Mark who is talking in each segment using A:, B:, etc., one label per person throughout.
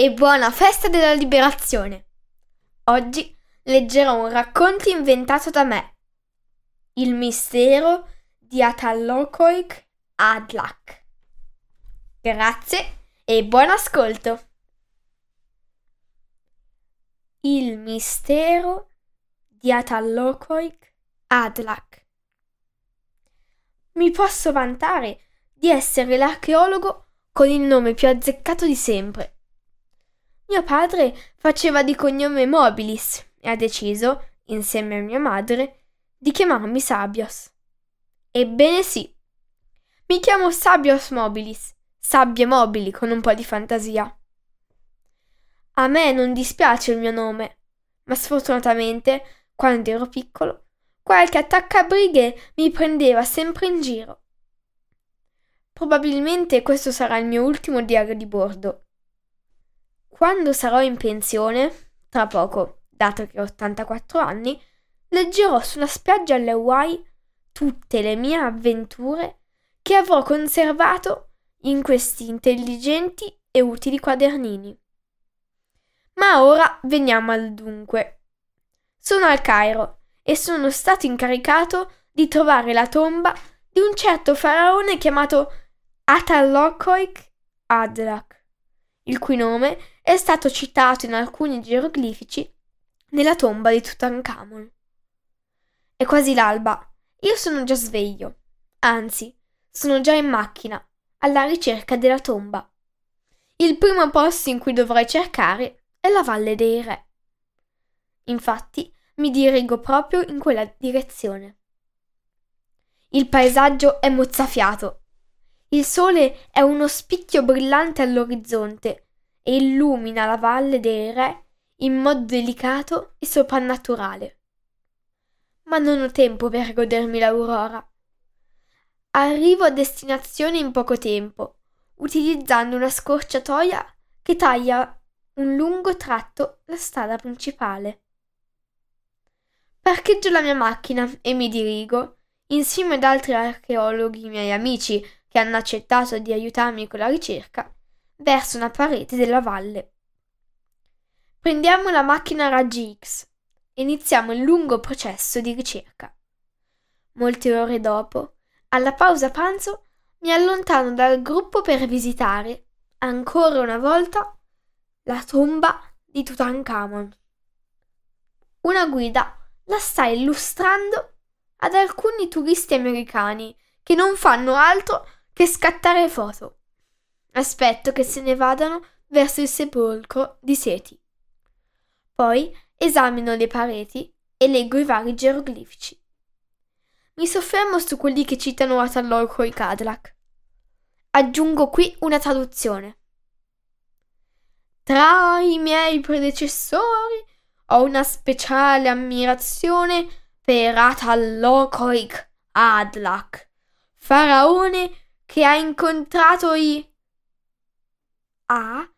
A: e buona festa della liberazione! Oggi leggerò un racconto inventato da me. Il mistero di Atallocoic Adlak. Grazie e buon ascolto! Il mistero di Atallocoic Adlak. Mi posso vantare di essere l'archeologo con il nome più azzeccato di sempre. Mio padre faceva di cognome Mobilis e ha deciso, insieme a mia madre, di chiamarmi Sabios. Ebbene sì, mi chiamo Sabios Mobilis, sabbie mobili con un po' di fantasia. A me non dispiace il mio nome, ma sfortunatamente, quando ero piccolo, qualche attaccabrighe mi prendeva sempre in giro. Probabilmente questo sarà il mio ultimo diario di bordo. Quando sarò in pensione, tra poco, dato che ho 84 anni, leggerò su una spiaggia alle Hawaii tutte le mie avventure che avrò conservato in questi intelligenti e utili quadernini. Ma ora veniamo al dunque. Sono al Cairo e sono stato incaricato di trovare la tomba di un certo faraone chiamato Atallocoic Adlak, il cui nome è stato citato in alcuni geroglifici nella tomba di Tutankhamon. È quasi l'alba. Io sono già sveglio. Anzi, sono già in macchina, alla ricerca della tomba. Il primo posto in cui dovrei cercare è la Valle dei Re. Infatti mi dirigo proprio in quella direzione. Il paesaggio è mozzafiato. Il sole è uno spicchio brillante all'orizzonte e illumina la Valle dei Re in modo delicato e soprannaturale. Ma non ho tempo per godermi l'aurora. Arrivo a destinazione in poco tempo, utilizzando una scorciatoia che taglia un lungo tratto la strada principale. Parcheggio la mia macchina e mi dirigo, insieme ad altri archeologhi miei amici che hanno accettato di aiutarmi con la ricerca, verso una parete della valle. Prendiamo la macchina raggi X e iniziamo il lungo processo di ricerca. Molte ore dopo, alla pausa pranzo, mi allontano dal gruppo per visitare, ancora una volta, la tomba di Tutankhamon. Una guida la sta illustrando ad alcuni turisti americani che non fanno altro che scattare foto. Aspetto che se ne vadano verso il sepolcro di Seti. Poi esamino le pareti e leggo i vari geroglifici. Mi soffermo su quelli che citano Atalorco e Cadillac. Aggiungo qui una traduzione. Tra i miei predecessori ho una speciale ammirazione per Atallocoic Adlak, faraone che ha incontrato i A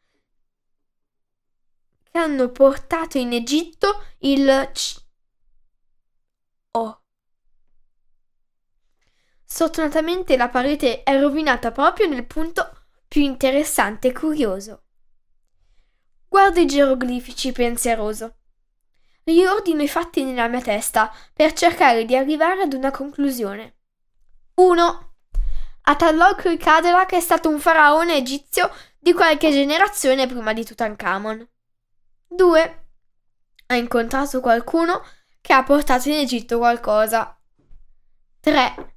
A: che hanno portato in Egitto il C O. Sfortunatamente la parete è rovinata proprio nel punto più interessante e curioso. Guardo i geroglifici pensieroso. Riordino i fatti nella mia testa per cercare di arrivare ad una conclusione. 1. Atalocri Cadillac è stato un faraone egizio di qualche generazione prima di Tutankhamon. 2. Ha incontrato qualcuno che ha portato in Egitto qualcosa. 3.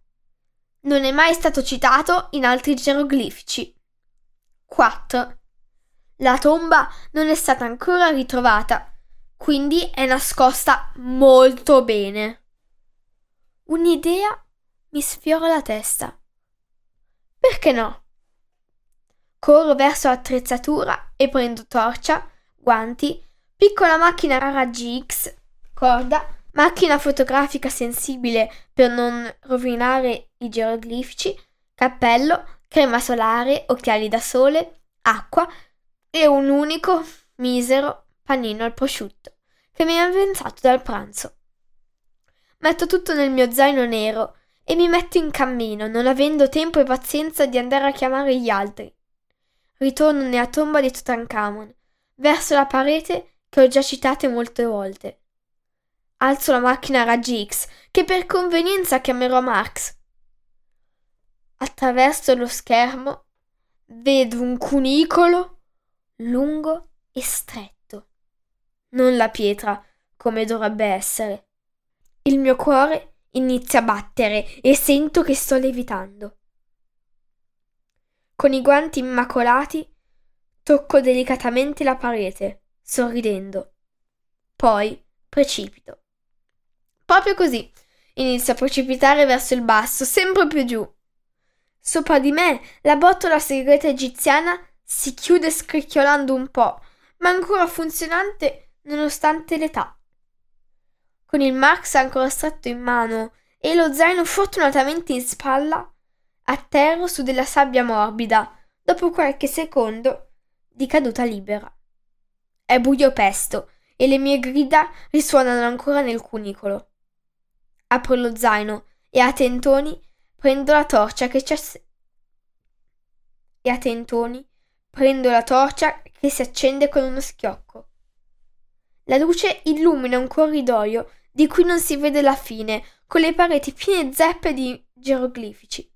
A: Non è mai stato citato in altri geroglifici. 4. La tomba non è stata ancora ritrovata, quindi è nascosta molto bene. Un'idea mi sfiora la testa. Perché no? Corro verso l'attrezzatura e prendo torcia, guanti, piccola macchina a raggi X, corda, macchina fotografica sensibile per non rovinare i geroglifici, cappello, crema solare, occhiali da sole, acqua e un unico, misero panino al prosciutto che mi è avvenzato dal pranzo. Metto tutto nel mio zaino nero e mi metto in cammino, non avendo tempo e pazienza di andare a chiamare gli altri. Ritorno nella tomba di Tutankhamon, verso la parete che ho già citato molte volte. Alzo la macchina a raggi X, che per convenienza chiamerò Marx. Attraverso lo schermo vedo un cunicolo lungo e stretto, non la pietra come dovrebbe essere. Il mio cuore inizia a battere e sento che sto levitando. Con i guanti immacolati tocco delicatamente la parete, sorridendo. Poi precipito. Proprio così inizio a precipitare verso il basso, sempre più giù. Sopra di me la botola segreta egiziana si chiude scricchiolando un po', ma ancora funzionante nonostante l'età. Con il Marx ancora stretto in mano e lo zaino fortunatamente in spalla, atterro su della sabbia morbida, dopo qualche secondo di caduta libera. È buio pesto e le mie grida risuonano ancora nel cunicolo. Apro lo zaino e a tentoni prendo la torcia che ass- e a tentoni prendo la torcia che si accende con uno schiocco. La luce illumina un corridoio di cui non si vede la fine, con le pareti piene zeppe di geroglifici.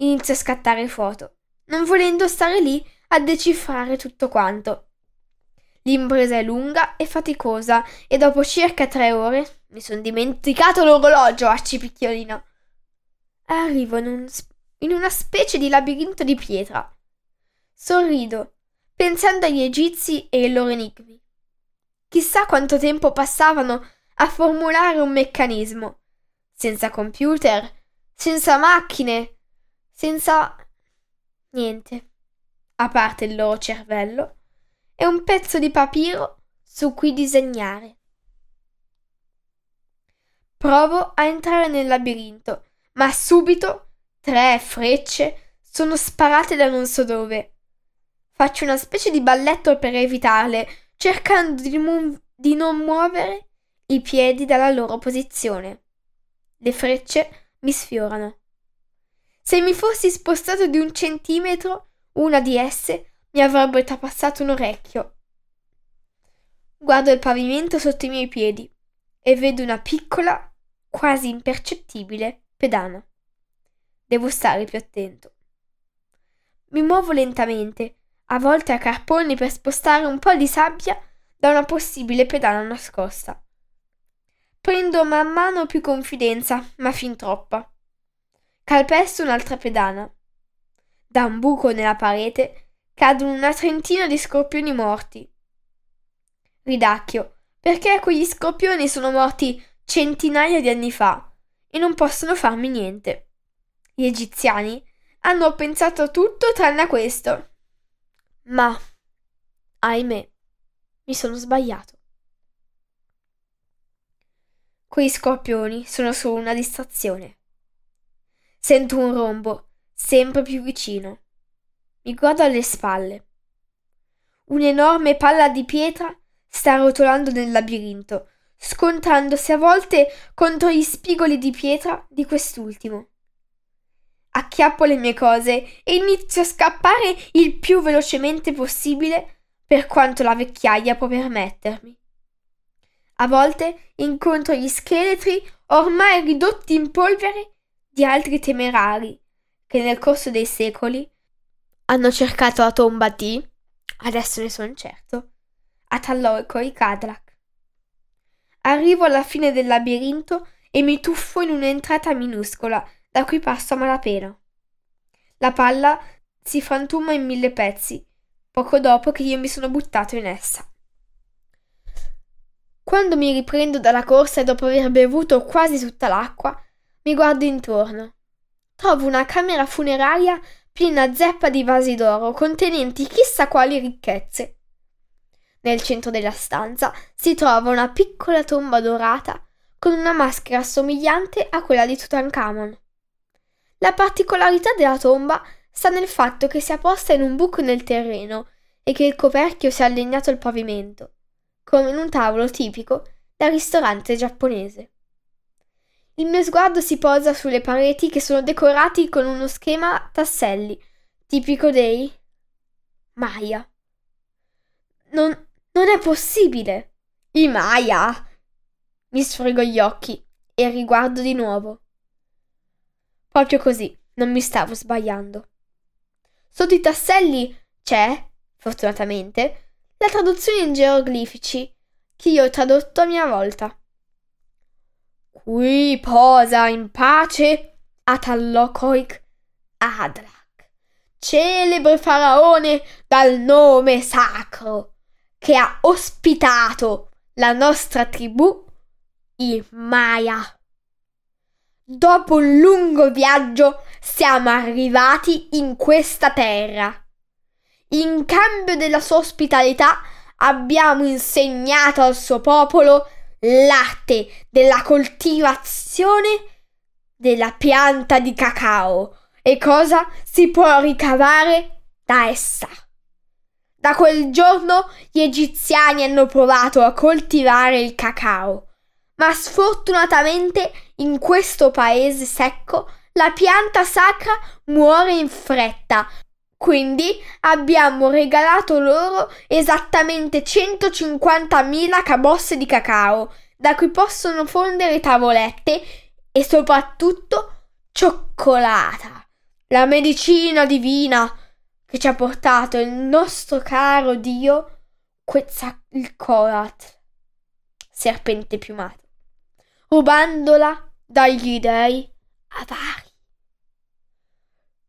A: Inizio a scattare foto, non volendo stare lì a decifrare tutto quanto. L'impresa è lunga e faticosa e dopo circa tre ore mi sono dimenticato l'orologio, acci picchiolino. Arrivo in, un, in una specie di labirinto di pietra. Sorrido, pensando agli egizi e ai loro enigmi. Chissà quanto tempo passavano a formulare un meccanismo senza computer, senza macchine, senza niente, a parte il loro cervello e un pezzo di papiro su cui disegnare. Provo a entrare nel labirinto, ma subito tre frecce sono sparate da non so dove. Faccio una specie di balletto per evitarle, cercando di, mu- di non muovere i piedi dalla loro posizione. Le frecce mi sfiorano. Se mi fossi spostato di un centimetro, una di esse mi avrebbe trapassato un orecchio. Guardo il pavimento sotto i miei piedi e vedo una piccola, quasi impercettibile, pedana. Devo stare più attento. Mi muovo lentamente, a volte a carponi per spostare un po' di sabbia da una possibile pedana nascosta. Prendo man mano più confidenza, ma fin troppa. Calpesto un'altra pedana. Da un buco nella parete cadono una trentina di scorpioni morti. Ridacchio, perché quegli scorpioni sono morti centinaia di anni fa e non possono farmi niente. Gli egiziani hanno pensato a tutto tranne a questo. Ma, ahimè, mi sono sbagliato. Quei scorpioni sono solo una distrazione. Sento un rombo, sempre più vicino. Mi guardo alle spalle. Un'enorme palla di pietra sta rotolando nel labirinto, scontrandosi a volte contro gli spigoli di pietra di quest'ultimo. Acchiappo le mie cose e inizio a scappare il più velocemente possibile per quanto la vecchiaia può permettermi. A volte incontro gli scheletri ormai ridotti in polvere di altri temerari che nel corso dei secoli hanno cercato la tomba di, adesso ne sono certo, Atalloico e Cadlac. Arrivo alla fine del labirinto e mi tuffo in un'entrata minuscola da cui passo a malapena. La palla si frantuma in mille pezzi, poco dopo che io mi sono buttato in essa. Quando mi riprendo dalla corsa e dopo aver bevuto quasi tutta l'acqua, mi guardo intorno. Trovo una camera funeraria piena zeppa di vasi d'oro contenenti chissà quali ricchezze. Nel centro della stanza si trova una piccola tomba dorata con una maschera somigliante a quella di Tutankhamon. La particolarità della tomba sta nel fatto che sia posta in un buco nel terreno e che il coperchio sia allegnato al pavimento, come in un tavolo tipico da ristorante giapponese. Il mio sguardo si posa sulle pareti che sono decorati con uno schema tasselli, tipico dei Maya. Non, non è possibile! I Maya! Mi sfrego gli occhi e riguardo di nuovo. Proprio così, non mi stavo sbagliando. Sotto i tasselli c'è, fortunatamente, la traduzione in geroglifici che io ho tradotto a mia volta. Qui posa in pace Atallocoic Adrak, celebre faraone dal nome sacro, che ha ospitato la nostra tribù, i Maya. Dopo un lungo viaggio siamo arrivati in questa terra. In cambio della sua ospitalità abbiamo insegnato al suo popolo l'arte della coltivazione della pianta di cacao e cosa si può ricavare da essa. Da quel giorno gli egiziani hanno provato a coltivare il cacao ma sfortunatamente in questo paese secco la pianta sacra muore in fretta. Quindi abbiamo regalato loro esattamente 150.000 cabosse di cacao, da cui possono fondere tavolette e soprattutto cioccolata. La medicina divina che ci ha portato il nostro caro Dio Quetzalcoatl, serpente piumato rubandola dagli dei avari.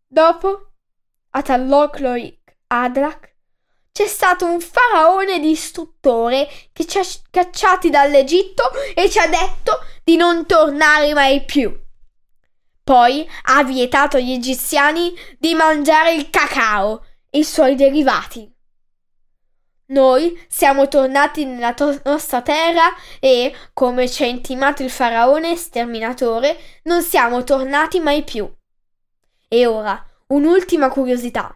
A: Dopo, a Tallocloic Adrak, c'è stato un faraone distruttore che ci ha cacciati dall'Egitto e ci ha detto di non tornare mai più. Poi ha vietato agli egiziani di mangiare il cacao e i suoi derivati. Noi siamo tornati nella to- nostra terra e, come ci ha intimato il faraone sterminatore, non siamo tornati mai più. E ora, un'ultima curiosità.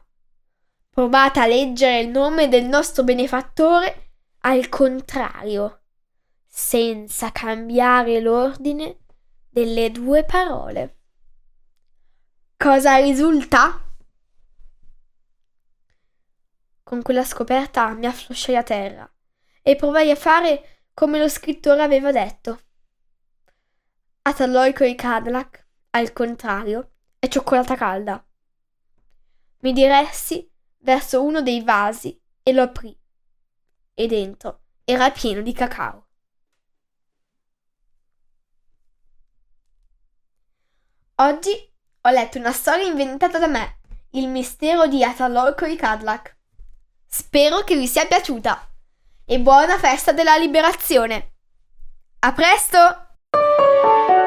A: Provate a leggere il nome del nostro benefattore al contrario, senza cambiare l'ordine delle due parole. Cosa risulta? Con quella scoperta mi afflosciai a terra e provai a fare come lo scrittore aveva detto. Ataloico e Cadillac, al contrario, è cioccolata calda. Mi diressi verso uno dei vasi e lo aprì. E dentro era pieno di cacao. Oggi ho letto una storia inventata da me, il mistero di Ataloico e Cadillac. Spero che vi sia piaciuta e buona festa della liberazione. A presto!